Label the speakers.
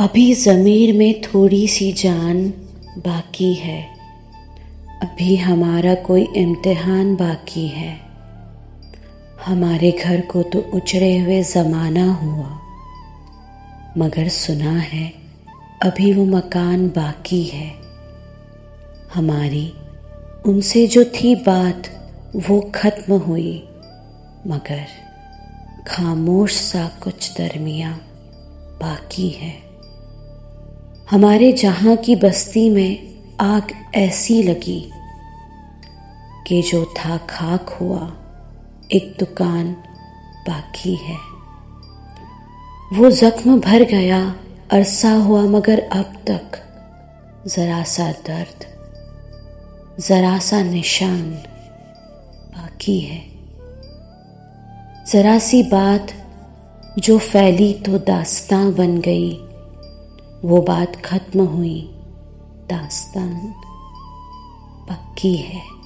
Speaker 1: अभी ज़मीर में थोड़ी सी जान बाकी है। अभी हमारा कोई इम्तिहान बाकी है। हमारे घर को तो उचड़े हुए ज़माना हुआ। मगर सुना है, अभी वो मकान बाकी है। हमारी, उनसे जो थी बात, वो खत्म हुई। मगर खामोश सा कुछ दरमिया बाकी है। हमारे जहाँ की बस्ती में आग ऐसी लगी कि जो था खाक हुआ, एक दुकान बाकी है। वो जख्म भर गया, अरसा हुआ, मगर अब तक जरा सा दर्द, जरा सा निशान बाकी है। जरा सी बात जो फैली तो दास्तां बन गई वो बात खत्म हुई दास्तान पक्की है।